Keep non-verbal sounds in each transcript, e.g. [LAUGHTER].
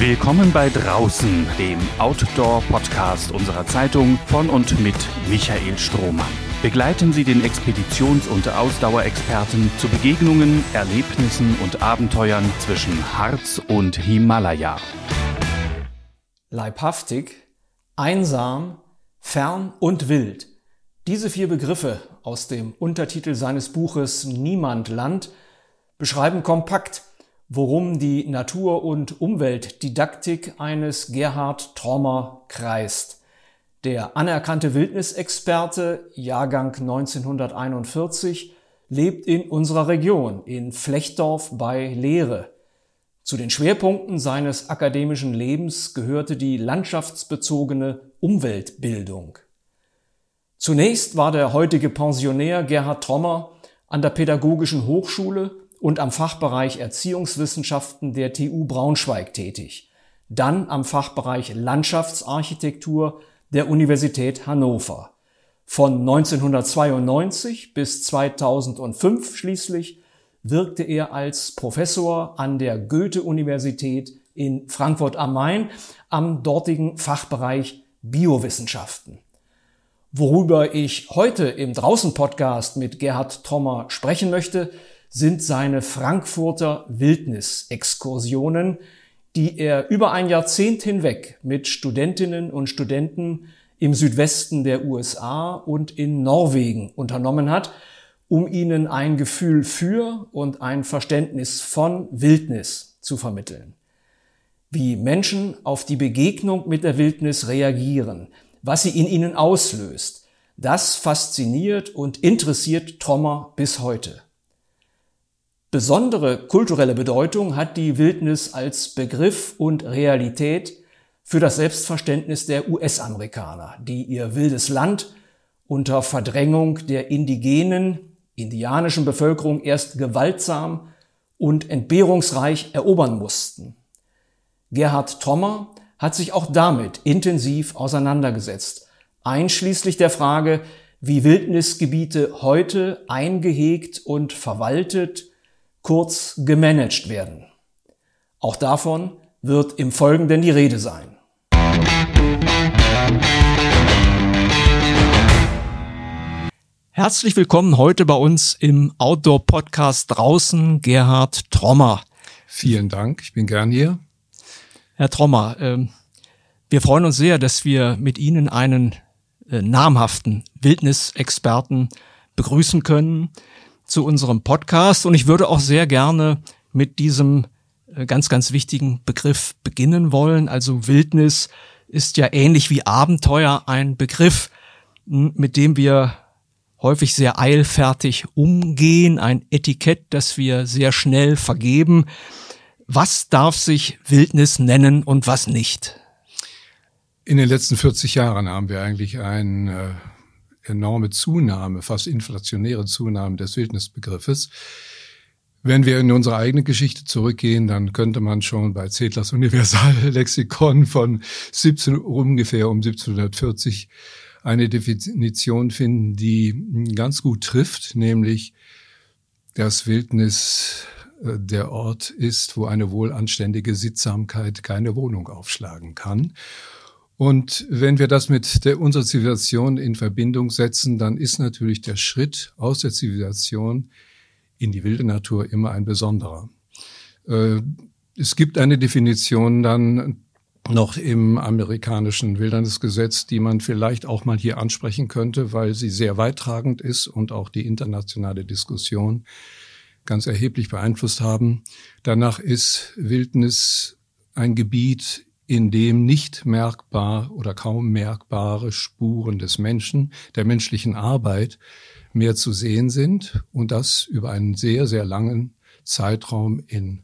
Willkommen bei Draußen, dem Outdoor-Podcast unserer Zeitung von und mit Michael Strohmann. Begleiten Sie den Expeditions- und Ausdauerexperten zu Begegnungen, Erlebnissen und Abenteuern zwischen Harz und Himalaya. Leibhaftig, einsam, fern und wild. Diese vier Begriffe aus dem Untertitel seines Buches Niemand Land beschreiben kompakt, worum die Natur- und Umweltdidaktik eines Gerhard Trommer kreist. Der anerkannte Wildnisexperte, Jahrgang 1941, lebt in unserer Region, in Flechtdorf bei Leere. Zu den Schwerpunkten seines akademischen Lebens gehörte die landschaftsbezogene Umweltbildung. Zunächst war der heutige Pensionär Gerhard Trommer an der Pädagogischen Hochschule und am Fachbereich Erziehungswissenschaften der TU Braunschweig tätig, dann am Fachbereich Landschaftsarchitektur der Universität Hannover. Von 1992 bis 2005 schließlich wirkte er als Professor an der Goethe-Universität in Frankfurt am Main am dortigen Fachbereich Biowissenschaften. Worüber ich heute im Draußen-Podcast mit Gerhard Trommer sprechen möchte, sind seine Frankfurter Wildnisexkursionen, die er über ein Jahrzehnt hinweg mit Studentinnen und Studenten im Südwesten der USA und in Norwegen unternommen hat, um ihnen ein Gefühl für und ein Verständnis von Wildnis zu vermitteln. Wie Menschen auf die Begegnung mit der Wildnis reagieren, was sie in ihnen auslöst, das fasziniert und interessiert Trommer bis heute. Besondere kulturelle Bedeutung hat die Wildnis als Begriff und Realität für das Selbstverständnis der US-Amerikaner, die ihr wildes Land unter Verdrängung der indigenen, indianischen Bevölkerung erst gewaltsam und entbehrungsreich erobern mussten. Gerhard Trommer hat sich auch damit intensiv auseinandergesetzt, einschließlich der Frage, wie Wildnisgebiete heute eingehegt und verwaltet kurz gemanagt werden. Auch davon wird im Folgenden die Rede sein. Herzlich willkommen heute bei uns im Outdoor-Podcast draußen, Gerhard Trommer. Vielen Dank, ich bin gern hier. Herr Trommer, äh, wir freuen uns sehr, dass wir mit Ihnen einen äh, namhaften Wildnisexperten begrüßen können, zu unserem Podcast und ich würde auch sehr gerne mit diesem äh, ganz, ganz wichtigen Begriff beginnen wollen. Also Wildnis ist ja ähnlich wie Abenteuer ein Begriff, mit dem wir häufig sehr eilfertig umgehen, ein Etikett, das wir sehr schnell vergeben. Was darf sich Wildnis nennen und was nicht? In den letzten 40 Jahren haben wir eigentlich ein äh, enorme Zunahme, fast inflationäre Zunahme des Wildnisbegriffes. Wenn wir in unsere eigene Geschichte zurückgehen, dann könnte man schon bei Zetlers Universallexikon von 17, ungefähr um 1740 eine Definition finden, die ganz gut trifft, nämlich dass Wildnis äh, der Ort ist, wo eine wohlanständige Sittsamkeit keine Wohnung aufschlagen kann. Und wenn wir das mit der, unserer Zivilisation in Verbindung setzen, dann ist natürlich der Schritt aus der Zivilisation in die wilde Natur immer ein besonderer. Äh, es gibt eine Definition dann noch im amerikanischen Wildnisgesetz, die man vielleicht auch mal hier ansprechen könnte, weil sie sehr weittragend ist und auch die internationale Diskussion ganz erheblich beeinflusst haben. Danach ist Wildnis ein Gebiet, in dem nicht merkbar oder kaum merkbare Spuren des Menschen, der menschlichen Arbeit mehr zu sehen sind und das über einen sehr, sehr langen Zeitraum in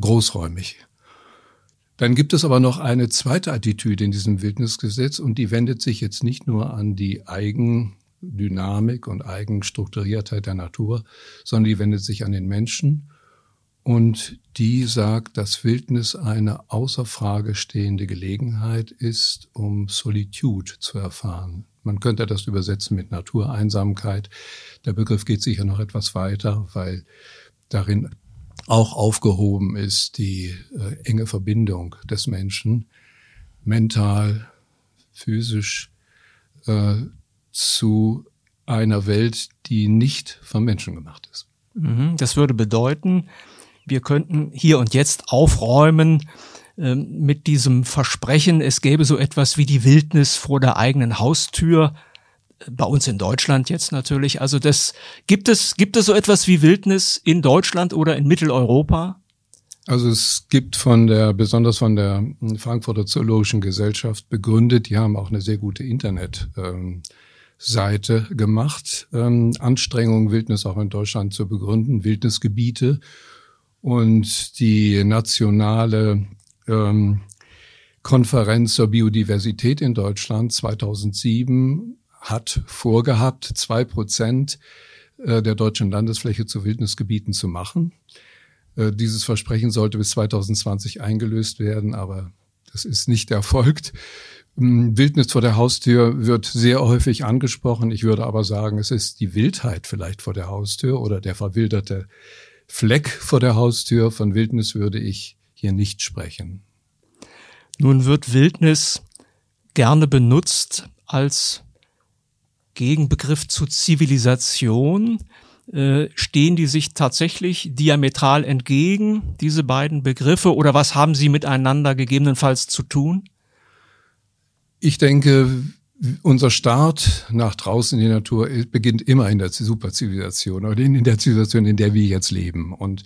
großräumig. Dann gibt es aber noch eine zweite Attitüde in diesem Wildnisgesetz und die wendet sich jetzt nicht nur an die Eigendynamik und Eigenstrukturiertheit der Natur, sondern die wendet sich an den Menschen und die sagt, dass Wildnis eine außer Frage stehende Gelegenheit ist, um Solitude zu erfahren. Man könnte das übersetzen mit Natureinsamkeit. Der Begriff geht sicher noch etwas weiter, weil darin auch aufgehoben ist die äh, enge Verbindung des Menschen, mental, physisch, äh, zu einer Welt, die nicht vom Menschen gemacht ist. Mhm. Das würde bedeuten, wir könnten hier und jetzt aufräumen äh, mit diesem Versprechen, es gäbe so etwas wie die Wildnis vor der eigenen Haustür. Bei uns in Deutschland jetzt natürlich. Also das gibt es, gibt es so etwas wie Wildnis in Deutschland oder in Mitteleuropa? Also es gibt von der, besonders von der Frankfurter Zoologischen Gesellschaft begründet, die haben auch eine sehr gute Internet, ähm, gemacht, ähm, Anstrengungen, Wildnis auch in Deutschland zu begründen, Wildnisgebiete. Und die nationale ähm, Konferenz zur Biodiversität in Deutschland 2007 hat vorgehabt, zwei Prozent äh, der deutschen Landesfläche zu Wildnisgebieten zu machen. Äh, dieses Versprechen sollte bis 2020 eingelöst werden, aber das ist nicht erfolgt. Hm, Wildnis vor der Haustür wird sehr häufig angesprochen. Ich würde aber sagen, es ist die Wildheit vielleicht vor der Haustür oder der verwilderte Fleck vor der Haustür. Von Wildnis würde ich hier nicht sprechen. Nun wird Wildnis gerne benutzt als Gegenbegriff zu Zivilisation. Äh, stehen die sich tatsächlich diametral entgegen, diese beiden Begriffe, oder was haben sie miteinander gegebenenfalls zu tun? Ich denke, unser Start nach draußen in die Natur beginnt immer in der Superzivilisation oder in der Zivilisation, in der wir jetzt leben. Und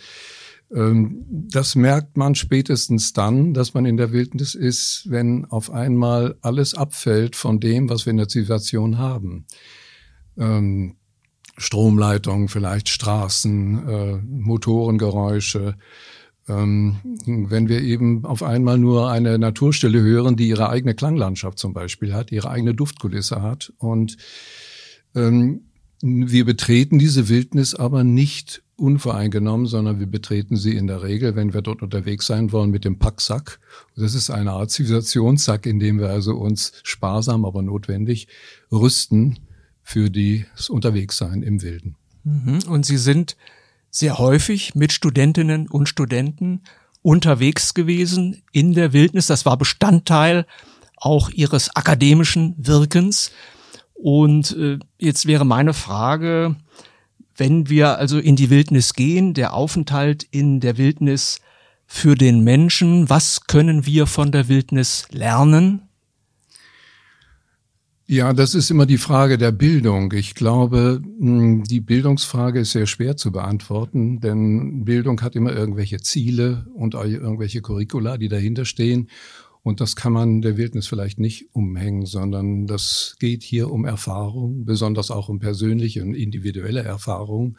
ähm, das merkt man spätestens dann, dass man in der Wildnis ist, wenn auf einmal alles abfällt von dem, was wir in der Zivilisation haben. Ähm, Stromleitungen, vielleicht Straßen, äh, Motorengeräusche, wenn wir eben auf einmal nur eine Naturstelle hören, die ihre eigene Klanglandschaft zum Beispiel hat, ihre eigene Duftkulisse hat und ähm, wir betreten diese Wildnis aber nicht unvoreingenommen, sondern wir betreten sie in der Regel, wenn wir dort unterwegs sein wollen, mit dem Packsack. Das ist eine Art Zivilisationssack, in dem wir also uns sparsam, aber notwendig rüsten für das Unterwegssein im Wilden. Mhm. Und Sie sind sehr häufig mit Studentinnen und Studenten unterwegs gewesen in der Wildnis. Das war Bestandteil auch ihres akademischen Wirkens. Und äh, jetzt wäre meine Frage, wenn wir also in die Wildnis gehen, der Aufenthalt in der Wildnis für den Menschen, was können wir von der Wildnis lernen? Ja, das ist immer die Frage der Bildung. Ich glaube, hm, die Bildungsfrage ist sehr schwer zu beantworten, denn Bildung hat immer irgendwelche Ziele und irgendwelche Curricula, die dahinter stehen. Und das kann man der Wildnis vielleicht nicht umhängen, sondern das geht hier um Erfahrung, besonders auch um persönliche und individuelle Erfahrung,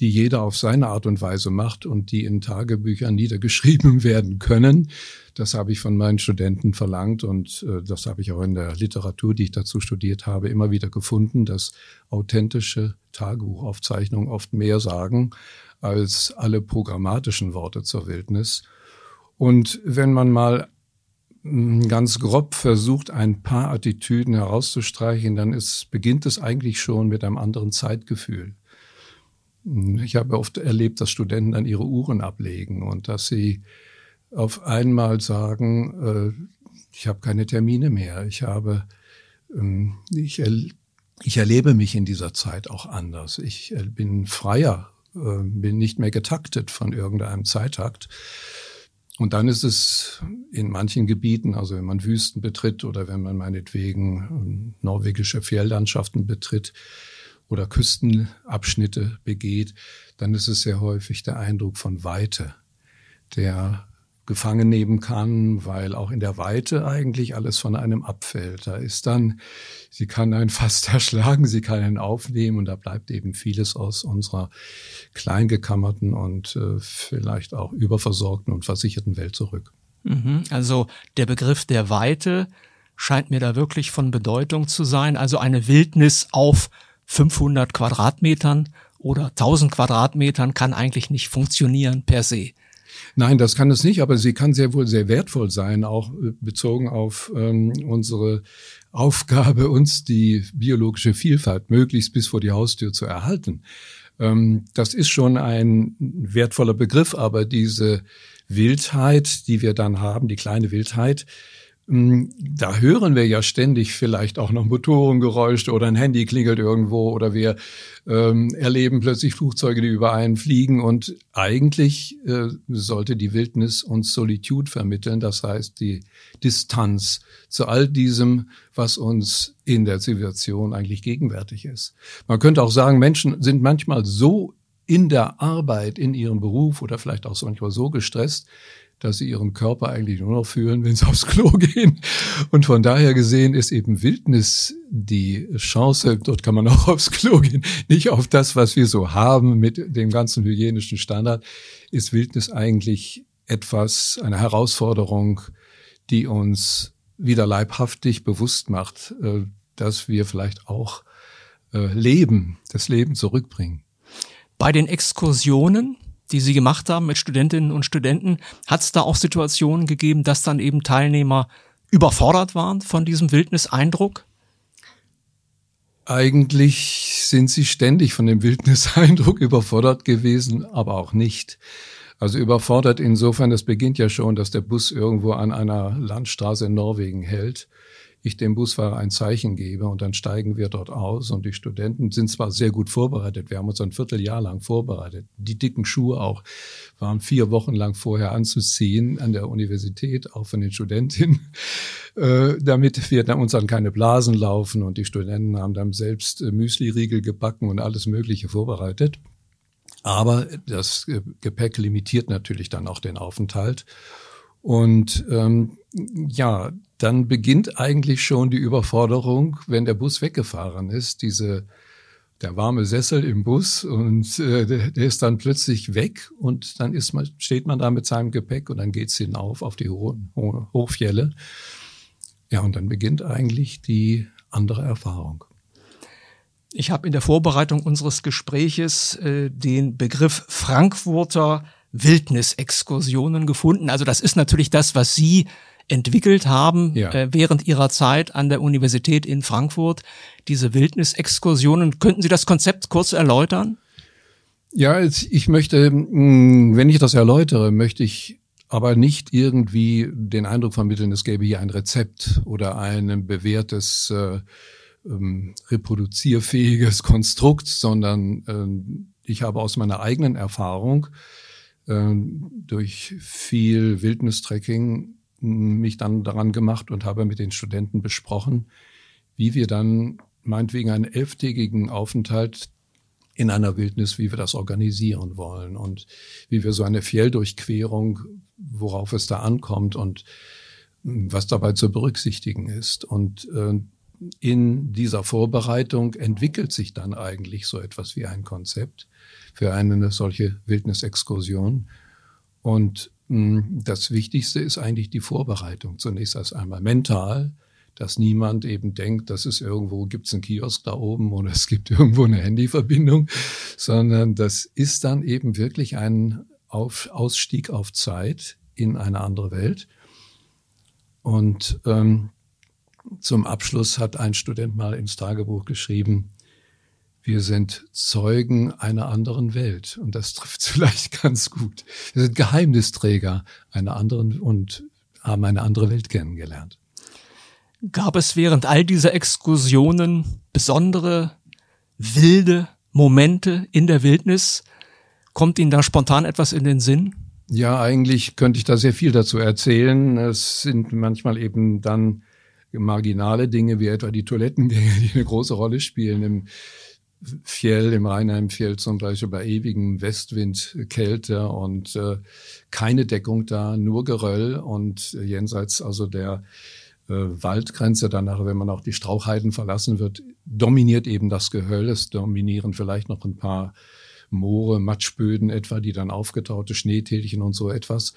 die jeder auf seine Art und Weise macht und die in Tagebüchern niedergeschrieben [LAUGHS] werden können. Das habe ich von meinen Studenten verlangt und äh, das habe ich auch in der Literatur, die ich dazu studiert habe, immer wieder gefunden, dass authentische Tagebuchaufzeichnungen oft mehr sagen als alle programmatischen Worte zur Wildnis. Und wenn man mal hm, ganz grob versucht, ein paar Attitüden herauszustreichen, dann ist, beginnt es eigentlich schon mit einem anderen Zeitgefühl. Ich habe oft erlebt, dass Studenten dann ihre Uhren ablegen und dass sie auf einmal sagen, äh, ich habe keine Termine mehr. Ich habe, ähm, ich, er, ich erlebe mich in dieser Zeit auch anders. Ich äh, bin freier, äh, bin nicht mehr getaktet von irgendeinem Zeittakt. Und dann ist es in manchen Gebieten, also wenn man Wüsten betritt oder wenn man meinetwegen ähm, norwegische Fjelllandschaften betritt, oder Küstenabschnitte begeht, dann ist es sehr häufig der Eindruck von Weite, der gefangen nehmen kann, weil auch in der Weite eigentlich alles von einem abfällt. Da ist dann, sie kann einen [LAUGHS] fast erschlagen, sie kann einen aufnehmen und da bleibt eben vieles aus unserer kleingekammerten und äh, vielleicht auch überversorgten und versicherten Welt zurück. Mhm. Also der Begriff der Weite scheint mir da wirklich von Bedeutung zu sein. Also eine Wildnis auf 500 Quadratmetern oder 1000 Quadratmetern kann eigentlich nicht funktionieren per se. Nein, das kann es nicht, aber sie kann sehr wohl sehr wertvoll sein, auch äh, bezogen auf ähm, unsere Aufgabe, uns die biologische Vielfalt möglichst bis vor die Haustür zu erhalten. Ähm, das ist schon ein wertvoller Begriff, aber diese Wildheit, die wir dann haben, die kleine Wildheit, da hören wir ja ständig vielleicht auch noch Motorengeräusche oder ein Handy klingelt irgendwo oder wir ähm, erleben plötzlich Flugzeuge, die über einen fliegen und eigentlich äh, sollte die Wildnis uns Solitude vermitteln, das heißt die Distanz zu all diesem, was uns in der Zivilisation eigentlich gegenwärtig ist. Man könnte auch sagen, Menschen sind manchmal so in der Arbeit, in ihrem Beruf oder vielleicht auch manchmal so gestresst, dass sie ihren Körper eigentlich nur noch fühlen, wenn sie aufs Klo [LAUGHS] gehen. Und von daher gesehen ist eben Wildnis die Chance, dort kann man auch [LAUGHS] aufs Klo gehen, nicht auf das, was wir so haben mit dem ganzen hygienischen Standard, ist Wildnis eigentlich etwas, eine Herausforderung, die uns wieder leibhaftig bewusst macht, äh, dass wir vielleicht auch äh, Leben, das Leben zurückbringen. Bei den Exkursionen die Sie gemacht haben mit Studentinnen und Studenten, hat es da auch Situationen gegeben, dass dann eben Teilnehmer überfordert waren von diesem Wildniseindruck? Eigentlich sind sie ständig von dem Wildniseindruck [LAUGHS] überfordert gewesen, aber auch nicht. Also überfordert insofern, das beginnt ja schon, dass der Bus irgendwo an einer Landstraße in Norwegen hält ich dem Busfahrer ein Zeichen gebe und dann steigen wir dort aus und die Studenten sind zwar sehr gut vorbereitet, wir haben uns ein Vierteljahr lang vorbereitet, die dicken Schuhe auch waren vier Wochen lang vorher anzuziehen an der Universität, auch von den Studentinnen, [LAUGHS] äh, damit wir uns dann keine Blasen laufen und die Studenten haben dann selbst äh, Müsli-Riegel gebacken und alles Mögliche vorbereitet. Aber das Gepäck limitiert natürlich dann auch den Aufenthalt. Und ähm, ja, dann beginnt eigentlich schon die Überforderung, wenn der Bus weggefahren ist, diese der warme Sessel im Bus und äh, der, der ist dann plötzlich weg und dann ist man, steht man da mit seinem Gepäck und dann geht's hinauf auf die hohen Hochfjelle. Ja, und dann beginnt eigentlich die andere Erfahrung. Ich habe in der Vorbereitung unseres Gespräches äh, den Begriff Frankfurter Wildnisexkursionen gefunden. Also das ist natürlich das, was Sie entwickelt haben ja. äh, während Ihrer Zeit an der Universität in Frankfurt. Diese Wildnisexkursionen. Könnten Sie das Konzept kurz erläutern? Ja, ich möchte, hm, wenn ich das erläutere, möchte ich aber nicht irgendwie den Eindruck vermitteln, es gäbe hier ein Rezept oder ein bewährtes äh, ähm, reproduzierfähiges Konstrukt, sondern äh, ich habe aus meiner eigenen Erfahrung äh, durch viel Wildnistracking mich dann daran gemacht und habe mit den Studenten besprochen, wie wir dann meinetwegen einen elftägigen Aufenthalt in einer Wildnis, wie wir das organisieren wollen und wie wir so eine Fjelldurchquerung, worauf es da ankommt und was dabei zu berücksichtigen ist. Und äh, in dieser Vorbereitung entwickelt sich dann eigentlich so etwas wie ein Konzept für eine solche Wildnisexkursion. Und hm, das Wichtigste ist eigentlich die Vorbereitung. Zunächst erst einmal mental, dass niemand eben denkt, dass es irgendwo gibt es einen Kiosk da oben oder es gibt irgendwo eine Handyverbindung, sondern das ist dann eben wirklich ein auf, Ausstieg auf Zeit in eine andere Welt. Und ähm, zum Abschluss hat ein Student mal ins Tagebuch geschrieben, wir sind Zeugen einer anderen Welt. Und das trifft [LAUGHS] vielleicht ganz gut. Wir sind Geheimnisträger einer anderen und haben eine andere Welt kennengelernt. Gab es während all dieser Exkursionen besondere, wilde Momente in der Wildnis? Kommt Ihnen da spontan etwas in den Sinn? Ja, eigentlich könnte ich da sehr viel dazu erzählen. Es sind manchmal eben dann marginale Dinge wie etwa die Toilettengänge, [LAUGHS] die eine große Rolle spielen. Im Fjell, im Rheinheimfjell zum Beispiel bei ewigem Westwind, Kälte und äh, keine Deckung da, nur Geröll und äh, jenseits also der äh, Waldgrenze, danach, wenn man auch die Strauchheiden verlassen wird, dominiert eben das Gehöll. Es dominieren vielleicht noch ein paar Moore, Matschböden etwa, die dann aufgetaute Schneetälchen und so etwas.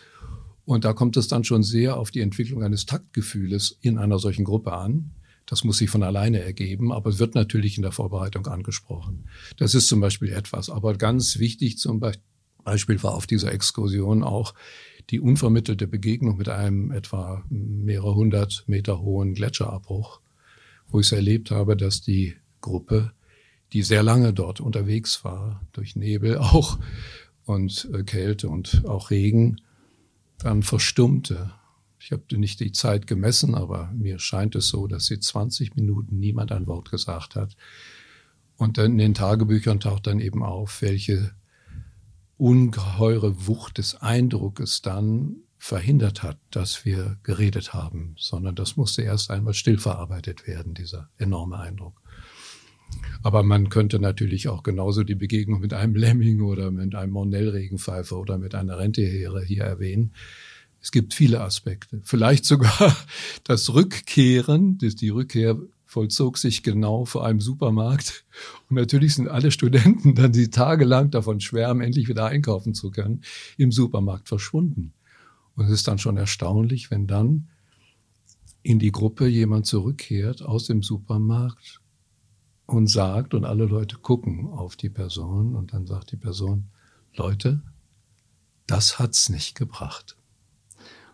Und da kommt es dann schon sehr auf die Entwicklung eines Taktgefühles in einer solchen Gruppe an. Das muss sich von alleine ergeben, aber es wird natürlich in der Vorbereitung angesprochen. Das ist zum Beispiel etwas. Aber ganz wichtig zum Beispiel war auf dieser Exkursion auch die unvermittelte Begegnung mit einem etwa mehrere hundert Meter hohen Gletscherabbruch, wo ich es erlebt habe, dass die Gruppe die sehr lange dort unterwegs war, durch Nebel auch und äh, Kälte und auch Regen, dann verstummte. Ich habe nicht die Zeit gemessen, aber mir scheint es so, dass sie 20 Minuten niemand ein Wort gesagt hat. Und dann in den Tagebüchern taucht dann eben auf, welche ungeheure Wucht des Eindruckes dann verhindert hat, dass wir geredet haben, sondern das musste erst einmal still verarbeitet werden, dieser enorme Eindruck. Aber man könnte natürlich auch genauso die Begegnung mit einem Lemming oder mit einem Monell-Regenpfeifer oder mit einer Renteheere hier erwähnen. Es gibt viele Aspekte. Vielleicht sogar [LAUGHS] das Rückkehren, die Rückkehr vollzog sich genau vor einem Supermarkt. Und natürlich sind alle Studenten dann, die tagelang davon schwärmen, endlich wieder einkaufen zu können, im Supermarkt verschwunden. Und es ist dann schon erstaunlich, wenn dann in die Gruppe jemand zurückkehrt aus dem Supermarkt und sagt, und alle Leute gucken auf die Person, und dann sagt die Person, Leute, das hat's nicht gebracht.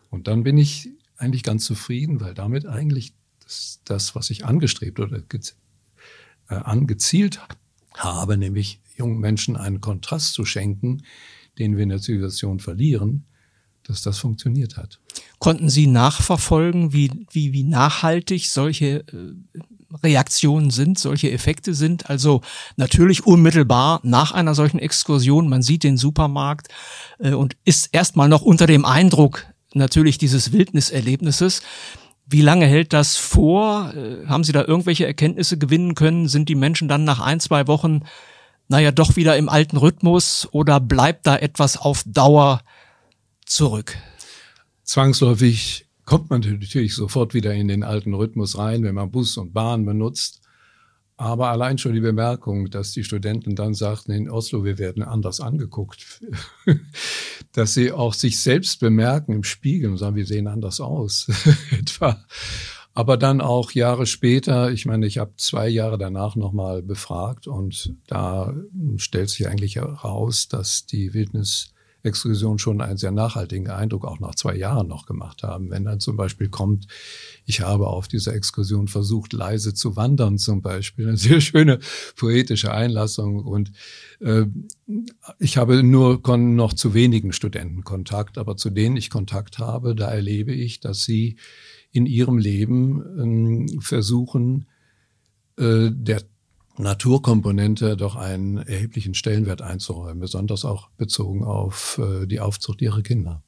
Und dann bin ich eigentlich ganz zufrieden, weil damit eigentlich das, das was ich angestrebt oder äh, angezielt habe, nämlich jungen Menschen einen Kontrast zu schenken, den wir in der Zivilisation verlieren, dass das funktioniert hat. Konnten Sie nachverfolgen, wie, wie, wie nachhaltig solche äh, Reaktionen sind, solche Effekte sind? Also natürlich unmittelbar nach einer solchen Exkursion, man sieht den Supermarkt äh, und ist erstmal noch unter dem Eindruck natürlich dieses Wildniserlebnisses. Wie lange hält das vor? Äh, haben Sie da irgendwelche Erkenntnisse gewinnen können? Sind die Menschen dann nach ein, zwei Wochen, naja, doch wieder im alten Rhythmus oder bleibt da etwas auf Dauer zurück? Zwangsläufig kommt man natürlich sofort wieder in den alten Rhythmus rein, wenn man Bus und Bahn benutzt. Aber allein schon die Bemerkung, dass die Studenten dann sagten, in Oslo, wir werden anders angeguckt, [LAUGHS] dass sie auch sich selbst bemerken im Spiegel und sagen, wir sehen anders aus, [LAUGHS] etwa. Aber dann auch Jahre später, ich meine, ich habe zwei Jahre danach nochmal befragt und da stellt sich eigentlich heraus, dass die Wildnis Exkursion schon einen sehr nachhaltigen Eindruck auch nach zwei Jahren noch gemacht haben. Wenn dann zum Beispiel kommt, ich habe auf dieser Exkursion versucht, leise zu wandern zum Beispiel, [LAUGHS] eine sehr schöne poetische Einlassung und äh, ich habe nur noch zu wenigen Studenten Kontakt, aber zu denen ich Kontakt habe, da erlebe ich, dass sie in ihrem Leben äh, versuchen, äh, der Naturkomponente doch einen erheblichen Stellenwert einzuräumen, besonders auch bezogen auf äh, die Aufzucht ihrer Kinder.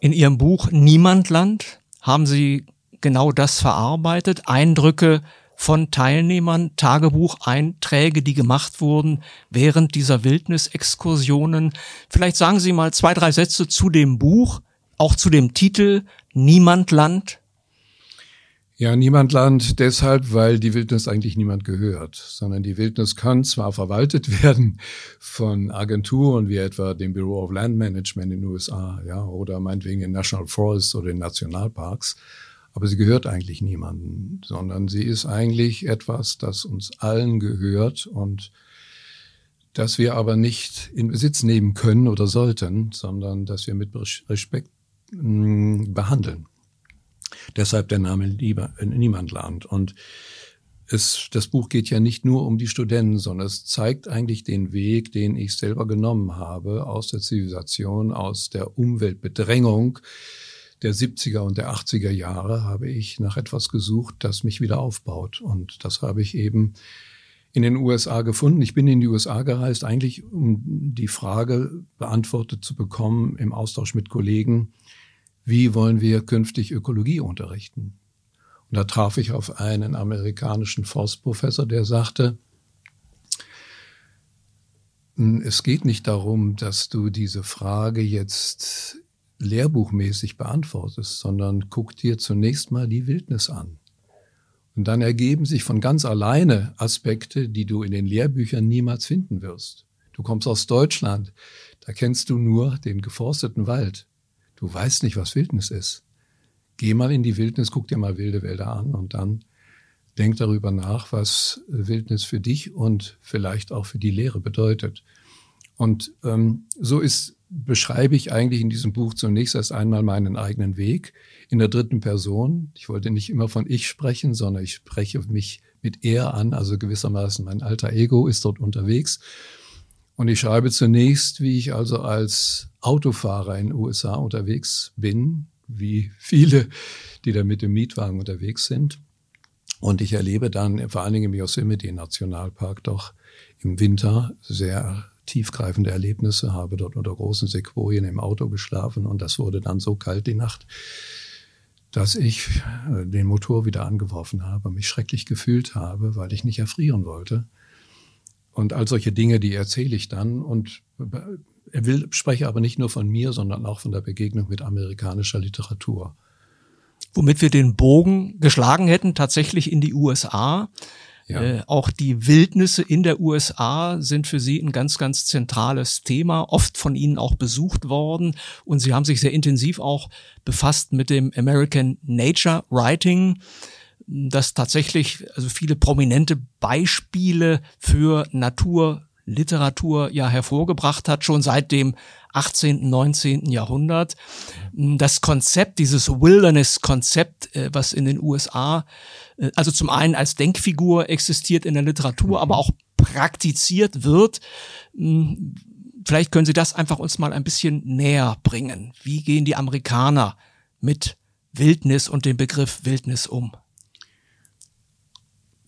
In Ihrem Buch Niemandland haben Sie genau das verarbeitet, Eindrücke von Teilnehmern, Tagebucheinträge, die gemacht wurden während dieser Wildnisexkursionen. Vielleicht sagen Sie mal zwei, drei Sätze zu dem Buch, auch zu dem Titel Niemandland. Ja, niemand lernt deshalb, weil die Wildnis eigentlich niemand gehört, sondern die Wildnis kann zwar verwaltet [LAUGHS] werden von Agenturen wie etwa dem Bureau of Land Management in den USA, ja, oder meinetwegen in National Forests oder in Nationalparks, aber sie gehört eigentlich niemandem, sondern sie ist eigentlich etwas, das uns allen gehört und das wir aber nicht in Besitz nehmen können oder sollten, sondern dass wir mit Respekt mh, behandeln. Deshalb der Name Lieber, äh, Niemandland. Und es, das Buch geht ja nicht nur um die Studenten, sondern es zeigt eigentlich den Weg, den ich selber genommen habe aus der Zivilisation, aus der Umweltbedrängung der 70er und der 80er Jahre habe ich nach etwas gesucht, das mich wieder aufbaut. Und das habe ich eben in den USA gefunden. Ich bin in die USA gereist, eigentlich um die Frage beantwortet zu bekommen im Austausch mit Kollegen, wie wollen wir künftig Ökologie unterrichten? Und da traf ich auf einen amerikanischen Forstprofessor, der sagte, es geht nicht darum, dass du diese Frage jetzt lehrbuchmäßig beantwortest, sondern guck dir zunächst mal die Wildnis an. Und dann ergeben sich von ganz alleine Aspekte, die du in den Lehrbüchern niemals finden wirst. Du kommst aus Deutschland, da kennst du nur den geforsteten Wald. Du weißt nicht, was Wildnis ist. Geh mal in die Wildnis, guck dir mal wilde Wälder an und dann denk darüber nach, was Wildnis für dich und vielleicht auch für die Lehre bedeutet. Und ähm, so ist, beschreibe ich eigentlich in diesem Buch zunächst erst einmal meinen eigenen Weg in der dritten Person. Ich wollte nicht immer von ich sprechen, sondern ich spreche mich mit er an, also gewissermaßen mein alter Ego ist dort unterwegs. Und ich schreibe zunächst, wie ich also als Autofahrer in den USA unterwegs bin, wie viele, die da mit dem Mietwagen unterwegs sind. Und ich erlebe dann vor allen Dingen im Yosemite Nationalpark doch im Winter sehr tiefgreifende Erlebnisse, habe dort unter großen Sequoien im Auto geschlafen und das wurde dann so kalt die Nacht, dass ich äh, den Motor wieder angeworfen habe, mich schrecklich gefühlt habe, weil ich nicht erfrieren wollte. Und all solche Dinge, die erzähle ich dann und er will, spreche aber nicht nur von mir, sondern auch von der Begegnung mit amerikanischer Literatur. Womit wir den Bogen geschlagen hätten, tatsächlich in die USA. Ja. Äh, auch die Wildnisse in der USA sind für Sie ein ganz, ganz zentrales Thema, oft von Ihnen auch besucht worden. Und Sie haben sich sehr intensiv auch befasst mit dem American Nature Writing, das tatsächlich also viele prominente Beispiele für Naturliteratur ja hervorgebracht hat, schon seit dem 18., 19. Jahrhundert. Das Konzept, dieses Wilderness-Konzept, äh, was in den USA, äh, also zum einen als Denkfigur existiert in der Literatur, aber auch praktiziert wird. Hm, vielleicht können Sie das einfach uns mal ein bisschen näher bringen. Wie gehen die Amerikaner mit Wildnis und dem Begriff Wildnis um?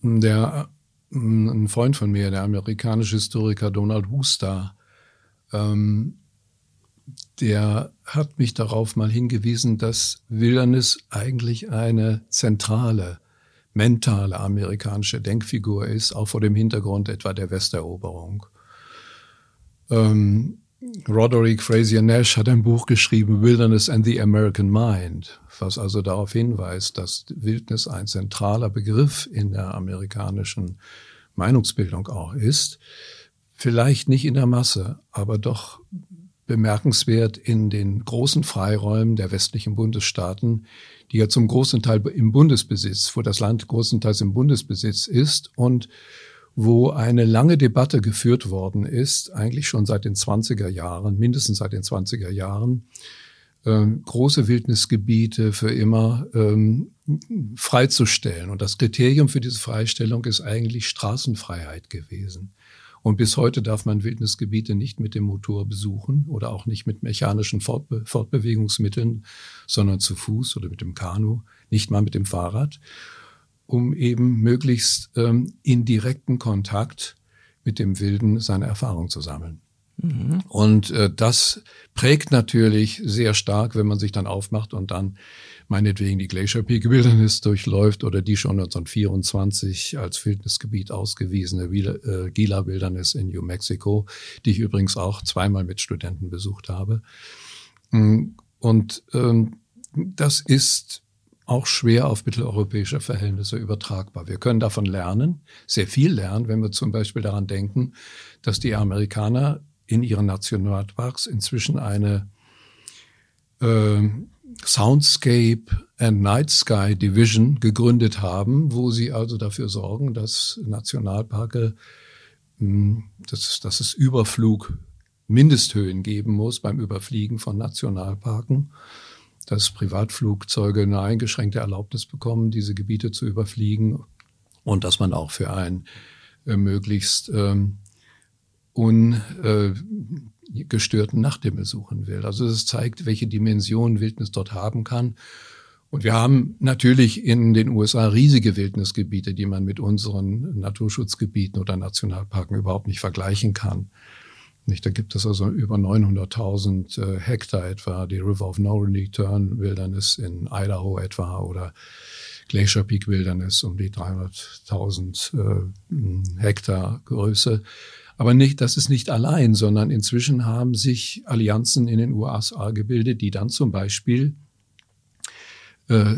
Der, ein Freund von mir, der amerikanische Historiker Donald Huster, ähm, der hat mich darauf mal hingewiesen, dass Wilderness eigentlich eine zentrale, mentale amerikanische Denkfigur ist, auch vor dem Hintergrund etwa der Westeroberung. Ähm, Roderick Frazier Nash hat ein Buch geschrieben, Wilderness and the American Mind, was also darauf hinweist, dass Wildnis ein zentraler Begriff in der amerikanischen Meinungsbildung auch ist. Vielleicht nicht in der Masse, aber doch bemerkenswert in den großen Freiräumen der westlichen Bundesstaaten, die ja zum großen Teil im Bundesbesitz, wo das Land großenteils im Bundesbesitz ist und wo eine lange Debatte geführt worden ist, eigentlich schon seit den 20er Jahren, mindestens seit den 20er Jahren, äh, große Wildnisgebiete für immer ähm, freizustellen. Und das Kriterium für diese Freistellung ist eigentlich Straßenfreiheit gewesen. Und bis heute darf man Wildnisgebiete nicht mit dem Motor besuchen oder auch nicht mit mechanischen Fortbe Fortbewegungsmitteln, sondern zu Fuß oder mit dem Kanu, nicht mal mit dem Fahrrad, um eben möglichst ähm, in direkten Kontakt mit dem Wilden seine Erfahrung zu sammeln. Mhm. Und äh, das prägt natürlich sehr stark, wenn man sich dann aufmacht und dann meinetwegen die Glacier Peak Wilderness durchläuft oder die schon 1924 als Wildnisgebiet ausgewiesene äh, Gila Wilderness in New Mexico, die ich übrigens auch zweimal mit Studenten besucht habe. Mm, und ähm, das ist auch schwer auf mitteleuropäische Verhältnisse übertragbar. Wir können davon lernen, sehr viel lernen, wenn wir zum Beispiel daran denken, dass die Amerikaner in ihren Nationalparks inzwischen eine äh, Soundscape and Night Sky Division gegründet haben, wo sie also dafür sorgen, dass Nationalparke, hm, dass, dass es Überflug Mindesthöhen geben muss beim Überfliegen von Nationalparken, dass Privatflugzeuge eine eingeschränkte Erlaubnis bekommen, diese Gebiete zu überfliegen und dass man auch für ein äh, möglichst ähm, un, äh, Nachthimmel suchen will. Also es zeigt, welche Dimension Wildnis dort haben kann. Und wir haben natürlich in den USA riesige Wildnisgebiete, die man mit unseren Naturschutzgebieten oder Nationalparken überhaupt nicht vergleichen kann. Nicht, da gibt es also über 900.000 äh, Hektar etwa, die River of No Return Wilderness in Idaho etwa oder Glacier Peak Wilderness um die 300.000 äh, Hektar Größe. Aber nicht, das ist nicht allein, sondern inzwischen haben sich Allianzen in den USA gebildet, die dann zum Beispiel äh,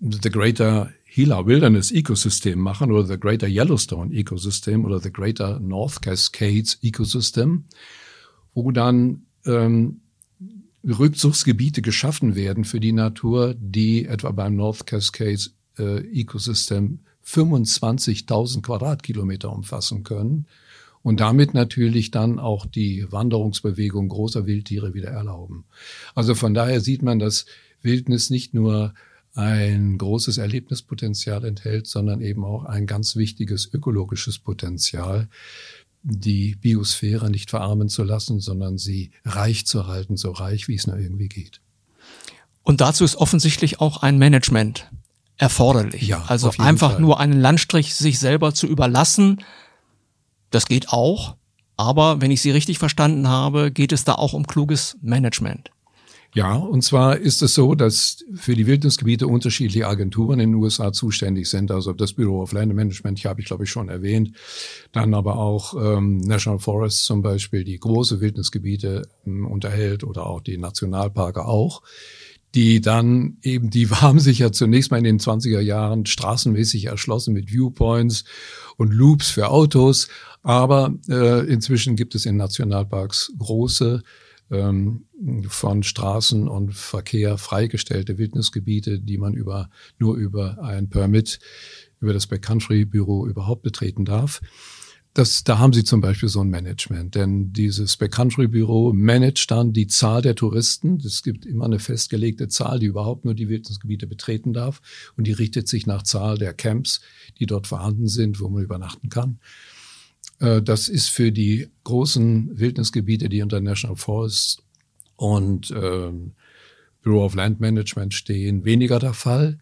The Greater Gila Wilderness Ecosystem machen oder The Greater Yellowstone Ecosystem oder The Greater North Cascades Ecosystem, wo dann ähm, Rückzugsgebiete geschaffen werden für die Natur, die etwa beim North Cascades äh, Ecosystem 25.000 Quadratkilometer umfassen können und damit natürlich dann auch die Wanderungsbewegung großer Wildtiere wieder erlauben. Also von daher sieht man, dass Wildnis nicht nur ein großes Erlebnispotenzial enthält, sondern eben auch ein ganz wichtiges ökologisches Potenzial, die Biosphäre nicht verarmen zu lassen, sondern sie reich zu halten, so reich, wie es nur irgendwie geht. Und dazu ist offensichtlich auch ein Management erforderlich. Ja, also einfach Fall. nur einen Landstrich sich selber zu überlassen, das geht auch. Aber wenn ich Sie richtig verstanden habe, geht es da auch um kluges Management. Ja, und zwar ist es so, dass für die Wildnisgebiete unterschiedliche Agenturen in den USA zuständig sind. Also das Bureau of Land Management, hier habe ich glaube ich schon erwähnt. Dann aber auch ähm, National Forests zum Beispiel, die große Wildnisgebiete ähm, unterhält oder auch die Nationalparke auch die dann eben, die [LAUGHS] haben sich ja zunächst mal in den 20er Jahren straßenmäßig erschlossen mit Viewpoints und Loops für Autos. Aber äh, inzwischen gibt es in Nationalparks große ähm, von Straßen und Verkehr freigestellte Wildnisgebiete, die man über, nur über ein Permit, über das Backcountry Büro überhaupt betreten darf. Das, da haben sie zum Beispiel so ein Management, denn dieses Backcountry Büro managt dann die Zahl der Touristen. Es gibt immer eine festgelegte Zahl, die überhaupt nur die Wildnisgebiete betreten darf. Und die richtet sich nach Zahl der Camps, die dort vorhanden sind, wo man übernachten kann. Äh, das ist für die großen Wildnisgebiete, die unter National Forest und äh, Bureau of Land Management stehen, weniger der Fall.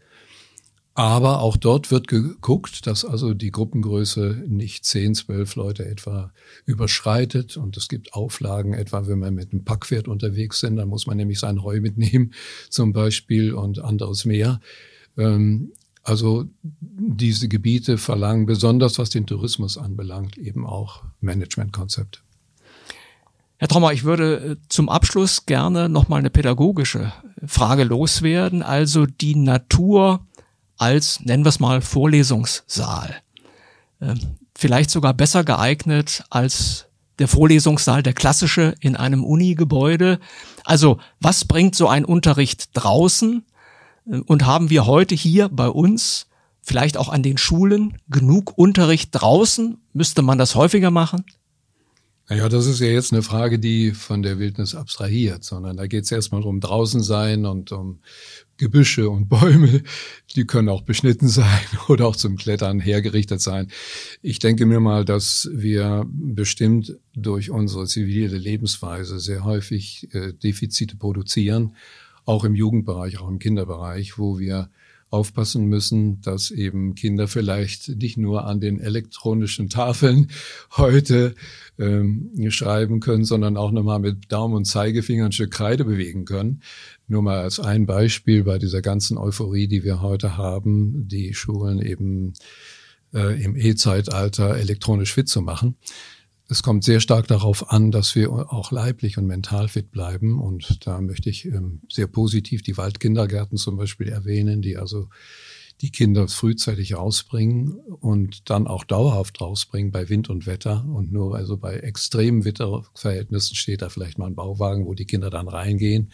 Aber auch dort wird geguckt, dass also die Gruppengröße nicht 10, 12 Leute etwa überschreitet. Und es gibt Auflagen, etwa wenn man mit einem Packpferd unterwegs sind, dann muss man nämlich sein Heu mitnehmen zum Beispiel und anderes mehr. Ähm, also diese Gebiete verlangen besonders, was den Tourismus anbelangt, eben auch Managementkonzepte. Herr Trommer, ich würde äh, zum Abschluss gerne nochmal eine pädagogische Frage loswerden. Also die Natur als, nennen wir es mal, Vorlesungssaal. Ähm, vielleicht sogar besser geeignet als der Vorlesungssaal, der klassische in einem Uni-Gebäude. Also was bringt so ein Unterricht draußen? Äh, und haben wir heute hier bei uns, vielleicht auch an den Schulen, genug Unterricht draußen? Müsste man das häufiger machen? Naja, das ist ja jetzt eine Frage, die von der Wildnis abstrahiert, sondern da geht es erstmal um draußen sein und um Gebüsche und Bäume, die können auch beschnitten sein [LAUGHS] oder auch zum Klettern hergerichtet sein. Ich denke mir mal, dass wir bestimmt durch unsere zivile Lebensweise sehr häufig äh, Defizite produzieren, auch im Jugendbereich, auch im Kinderbereich, wo wir aufpassen müssen, dass eben Kinder vielleicht nicht nur an den elektronischen Tafeln [LAUGHS] heute ähm, schreiben können, sondern auch nochmal mit Daumen und Zeigefinger ein Stück Kreide bewegen können. Nur mal als ein Beispiel bei dieser ganzen Euphorie, die wir heute haben, die Schulen eben äh, im E-Zeitalter elektronisch fit zu machen. Es kommt sehr stark darauf an, dass wir auch leiblich und mental fit bleiben. Und da möchte ich ähm, sehr positiv die Waldkindergärten zum Beispiel erwähnen, die also die Kinder frühzeitig rausbringen und dann auch dauerhaft rausbringen bei Wind und Wetter. Und nur also bei extremen Wetterverhältnissen steht da vielleicht mal ein Bauwagen, wo die Kinder dann reingehen.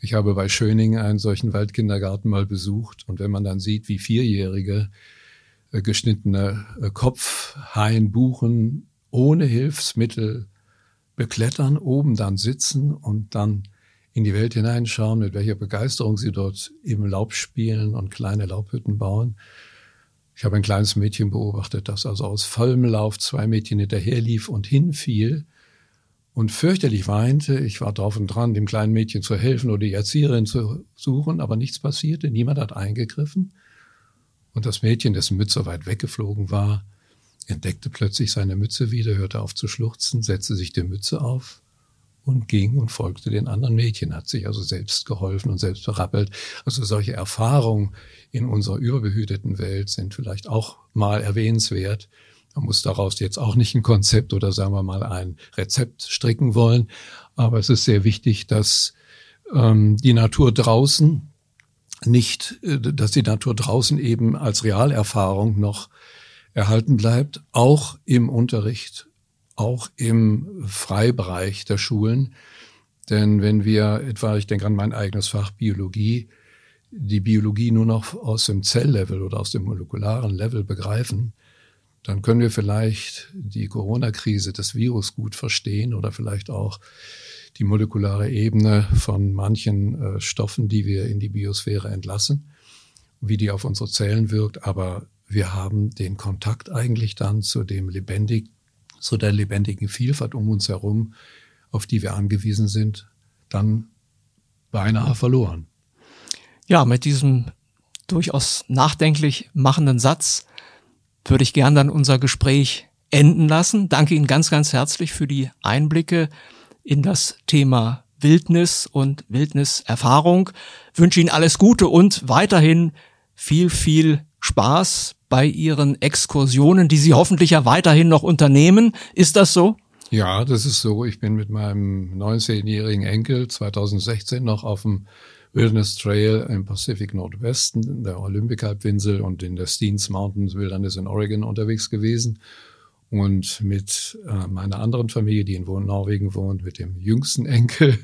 Ich habe bei Schöning einen solchen Waldkindergarten mal besucht. Und wenn man dann sieht, wie Vierjährige äh, geschnittene äh, Kopfhain, Buchen ohne Hilfsmittel beklettern, oben dann sitzen und dann in die Welt hineinschauen, mit welcher Begeisterung sie dort im Laub spielen und kleine Laubhütten bauen. Ich habe ein kleines Mädchen beobachtet, das also aus vollem Lauf zwei Mädchen hinterherlief und hinfiel und fürchterlich weinte. Ich war drauf und dran, dem kleinen Mädchen zu helfen oder die Erzieherin zu suchen, aber nichts passierte. Niemand hat eingegriffen. Und das Mädchen, dessen Mütze weit weggeflogen war, entdeckte plötzlich seine Mütze wieder, hörte auf zu schluchzen, setzte sich die Mütze auf und ging und folgte den anderen Mädchen, hat sich also selbst geholfen und selbst berappelt. Also solche Erfahrungen in unserer überbehüteten Welt sind vielleicht auch mal erwähnenswert. Man muss daraus jetzt auch nicht ein Konzept oder sagen wir mal ein Rezept stricken wollen, aber es ist sehr wichtig, dass ähm, die Natur draußen nicht, äh, dass die Natur draußen eben als Realerfahrung noch erhalten bleibt, auch im Unterricht, auch im Freibereich der Schulen. Denn wenn wir etwa, ich denke an mein eigenes Fach Biologie, die Biologie nur noch aus dem Zelllevel oder aus dem molekularen Level begreifen, dann können wir vielleicht die Corona-Krise des Virus gut verstehen oder vielleicht auch die molekulare Ebene von manchen äh, Stoffen, die wir in die Biosphäre entlassen. wie die auf unsere Zellen wirkt, aber wir haben den Kontakt eigentlich dann zu dem lebendig, zu der lebendigen Vielfalt um uns herum, auf die wir angewiesen sind, dann beinahe verloren. Ja, mit diesem durchaus nachdenklich machenden Satz würde ich gern dann unser Gespräch enden lassen. Danke Ihnen ganz, ganz herzlich für die Einblicke in das Thema Wildnis und Wildniserfahrung. wünsche Ihnen alles Gute und weiterhin viel, viel Spaß bei Ihren Exkursionen, die Sie hoffentlich ja weiterhin noch unternehmen. Ist das so? Ja, das ist so. Ich bin mit meinem 19-jährigen Enkel 2016 noch auf dem Wilderness Trail im Pacific Nordwesten, in der Olympic-Halbinsel und in der Steens Mountains Wilderness in Oregon unterwegs gewesen. Und mit äh, meiner anderen Familie, die in Norwegen wohnt, mit dem jüngsten Enkel,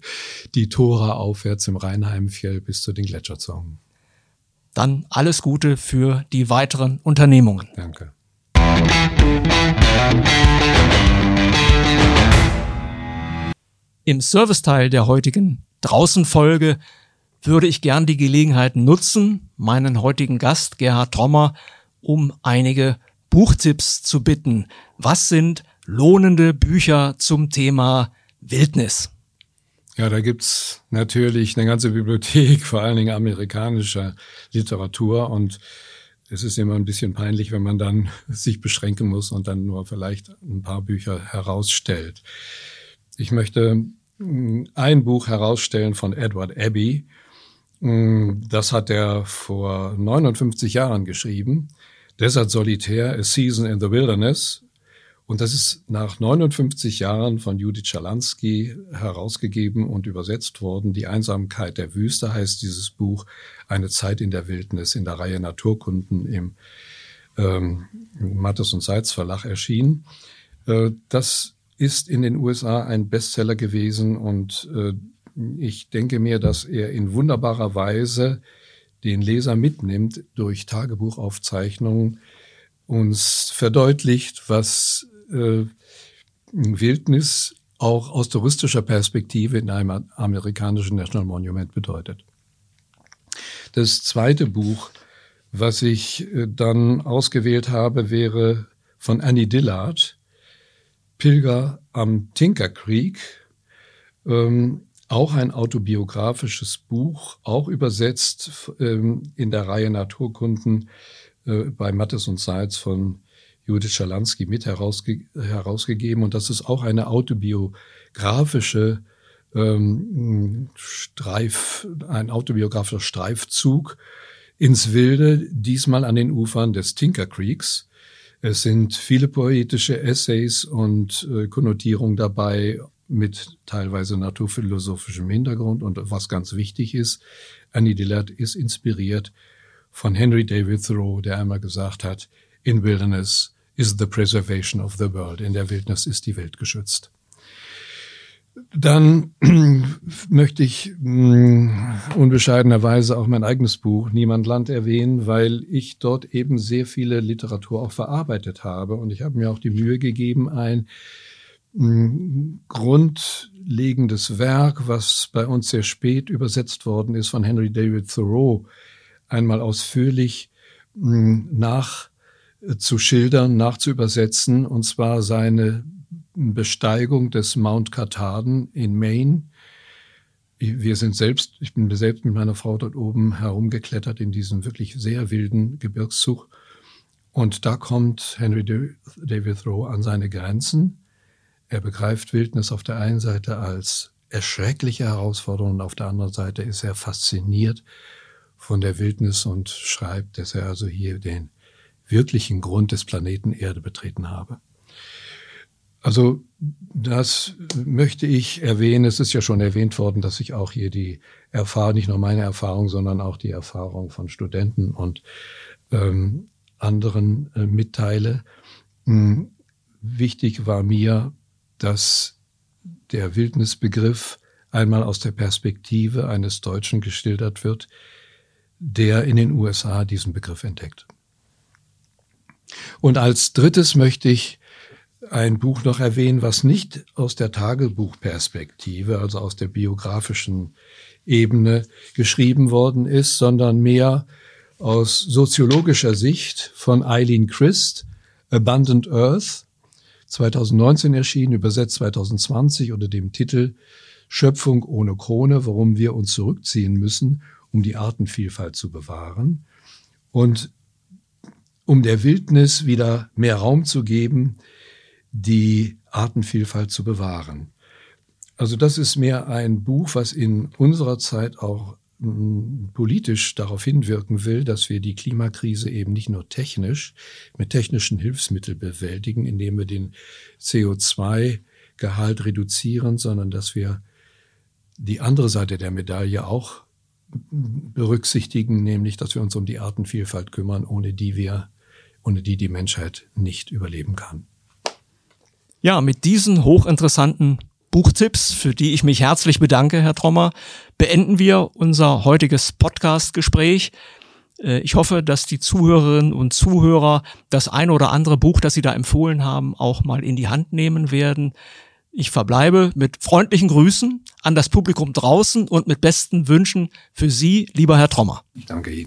die Tora aufwärts im Rheinheimfjell bis zu den Gletscherzungen. Dann alles Gute für die weiteren Unternehmungen. Danke. Im Serviceteil der heutigen Draußenfolge würde ich gern die Gelegenheit nutzen, meinen heutigen Gast Gerhard Trommer um einige Buchtipps zu bitten. Was sind lohnende Bücher zum Thema Wildnis? Ja, da gibt's natürlich eine ganze Bibliothek, [LAUGHS] vor allen Dingen amerikanischer Literatur und es ist immer ein bisschen peinlich, wenn man dann [LAUGHS] sich beschränken muss und dann nur vielleicht ein paar Bücher herausstellt. Ich möchte hm, ein Buch herausstellen von Edward Abbey, Mm, das hat er vor 59 Jahren geschrieben. Desert Solitär, A Season in the Wilderness. Und das ist nach 59 Jahren von Judith Schalansky herausgegeben und übersetzt worden. Die Einsamkeit der Wüste heißt dieses Buch. Eine Zeit in der Wildnis in der Reihe Naturkunden im ähm, Mattes und Seitz Verlag erschienen. Äh, das ist in den USA ein Bestseller gewesen und äh, ich denke mir, dass er in wunderbarer Weise den Leser mitnimmt durch Tagebuchaufzeichnungen, uns verdeutlicht, was äh, Wildnis auch aus touristischer Perspektive in einem amerikanischen National Monument bedeutet. Das zweite Buch, was ich äh, dann ausgewählt habe, wäre von Annie Dillard, Pilger am Tinker Creek. Ähm, auch ein autobiografisches Buch, auch übersetzt ähm, in der Reihe Naturkunden äh, bei Mattes und Seitz von Judith Schalansky mit herausge herausgegeben. Und das ist auch eine autobiografische ähm, Streif, ein autobiografischer Streifzug ins Wilde, diesmal an den Ufern des Tinker Creeks. Es sind viele poetische Essays und äh, Konnotierungen dabei mit teilweise naturphilosophischem Hintergrund. Und was ganz wichtig ist, Annie Dillard ist inspiriert von Henry David Thoreau, der einmal gesagt hat, in Wilderness is the preservation of the world. In der Wildnis ist die Welt geschützt. Dann [CLEARS THROAT] möchte ich mh, mm, unbescheidenerweise auch mein eigenes Buch Niemand Land erwähnen, weil ich dort eben sehr viele Literatur auch verarbeitet habe. Und ich habe mir auch die Mühe gegeben, ein grundlegendes Werk, was bei uns sehr spät übersetzt worden ist von Henry David Thoreau, einmal ausführlich nachzuschildern, nachzuübersetzen, und zwar seine Besteigung des Mount Katahdin in Maine. Wir sind selbst, ich bin selbst mit meiner Frau dort oben herumgeklettert in diesem wirklich sehr wilden Gebirgszug. Und da kommt Henry David Thoreau an seine Grenzen. Er begreift Wildnis auf der einen Seite als erschreckliche Herausforderung und auf der anderen Seite ist er fasziniert von der Wildnis und schreibt, dass er also hier den wirklichen Grund des Planeten Erde betreten habe. Also das möchte ich erwähnen. Es ist ja schon erwähnt worden, dass ich auch hier die Erfahrung, nicht nur meine Erfahrung, sondern auch die Erfahrung von Studenten und ähm, anderen äh, mitteile. Hm, wichtig war mir, dass der Wildnisbegriff einmal aus der Perspektive eines Deutschen geschildert wird, der in den USA diesen Begriff entdeckt. Und als drittes möchte ich ein Buch noch erwähnen, was nicht aus der Tagebuchperspektive, also aus der biografischen Ebene geschrieben worden ist, sondern mehr aus soziologischer Sicht von Eileen Christ, Abundant Earth, 2019 erschienen, übersetzt 2020 unter dem Titel Schöpfung ohne Krone, warum wir uns zurückziehen müssen, um die Artenvielfalt zu bewahren. Und um der Wildnis wieder mehr Raum zu geben, die Artenvielfalt zu bewahren. Also das ist mehr ein Buch, was in unserer Zeit auch mm, politisch darauf hinwirken will, dass wir die Klimakrise eben nicht nur technisch mit technischen Hilfsmitteln bewältigen, indem wir den CO2-Gehalt reduzieren, sondern dass wir die andere Seite der Medaille auch berücksichtigen, nämlich, dass wir uns um die Artenvielfalt kümmern, ohne die wir, ohne die die Menschheit nicht überleben kann. Ja, mit diesen hochinteressanten Buchtipps, für die ich mich herzlich bedanke, Herr Trommer, beenden wir unser heutiges Podcast-Gespräch. Äh, ich hoffe, dass die Zuhörerinnen und Zuhörer das ein oder andere Buch, das Sie da empfohlen haben, auch mal in die Hand nehmen werden. Ich verbleibe mit freundlichen Grüßen an das Publikum draußen und mit besten Wünschen für Sie, lieber Herr Trommer. Ich danke Ihnen.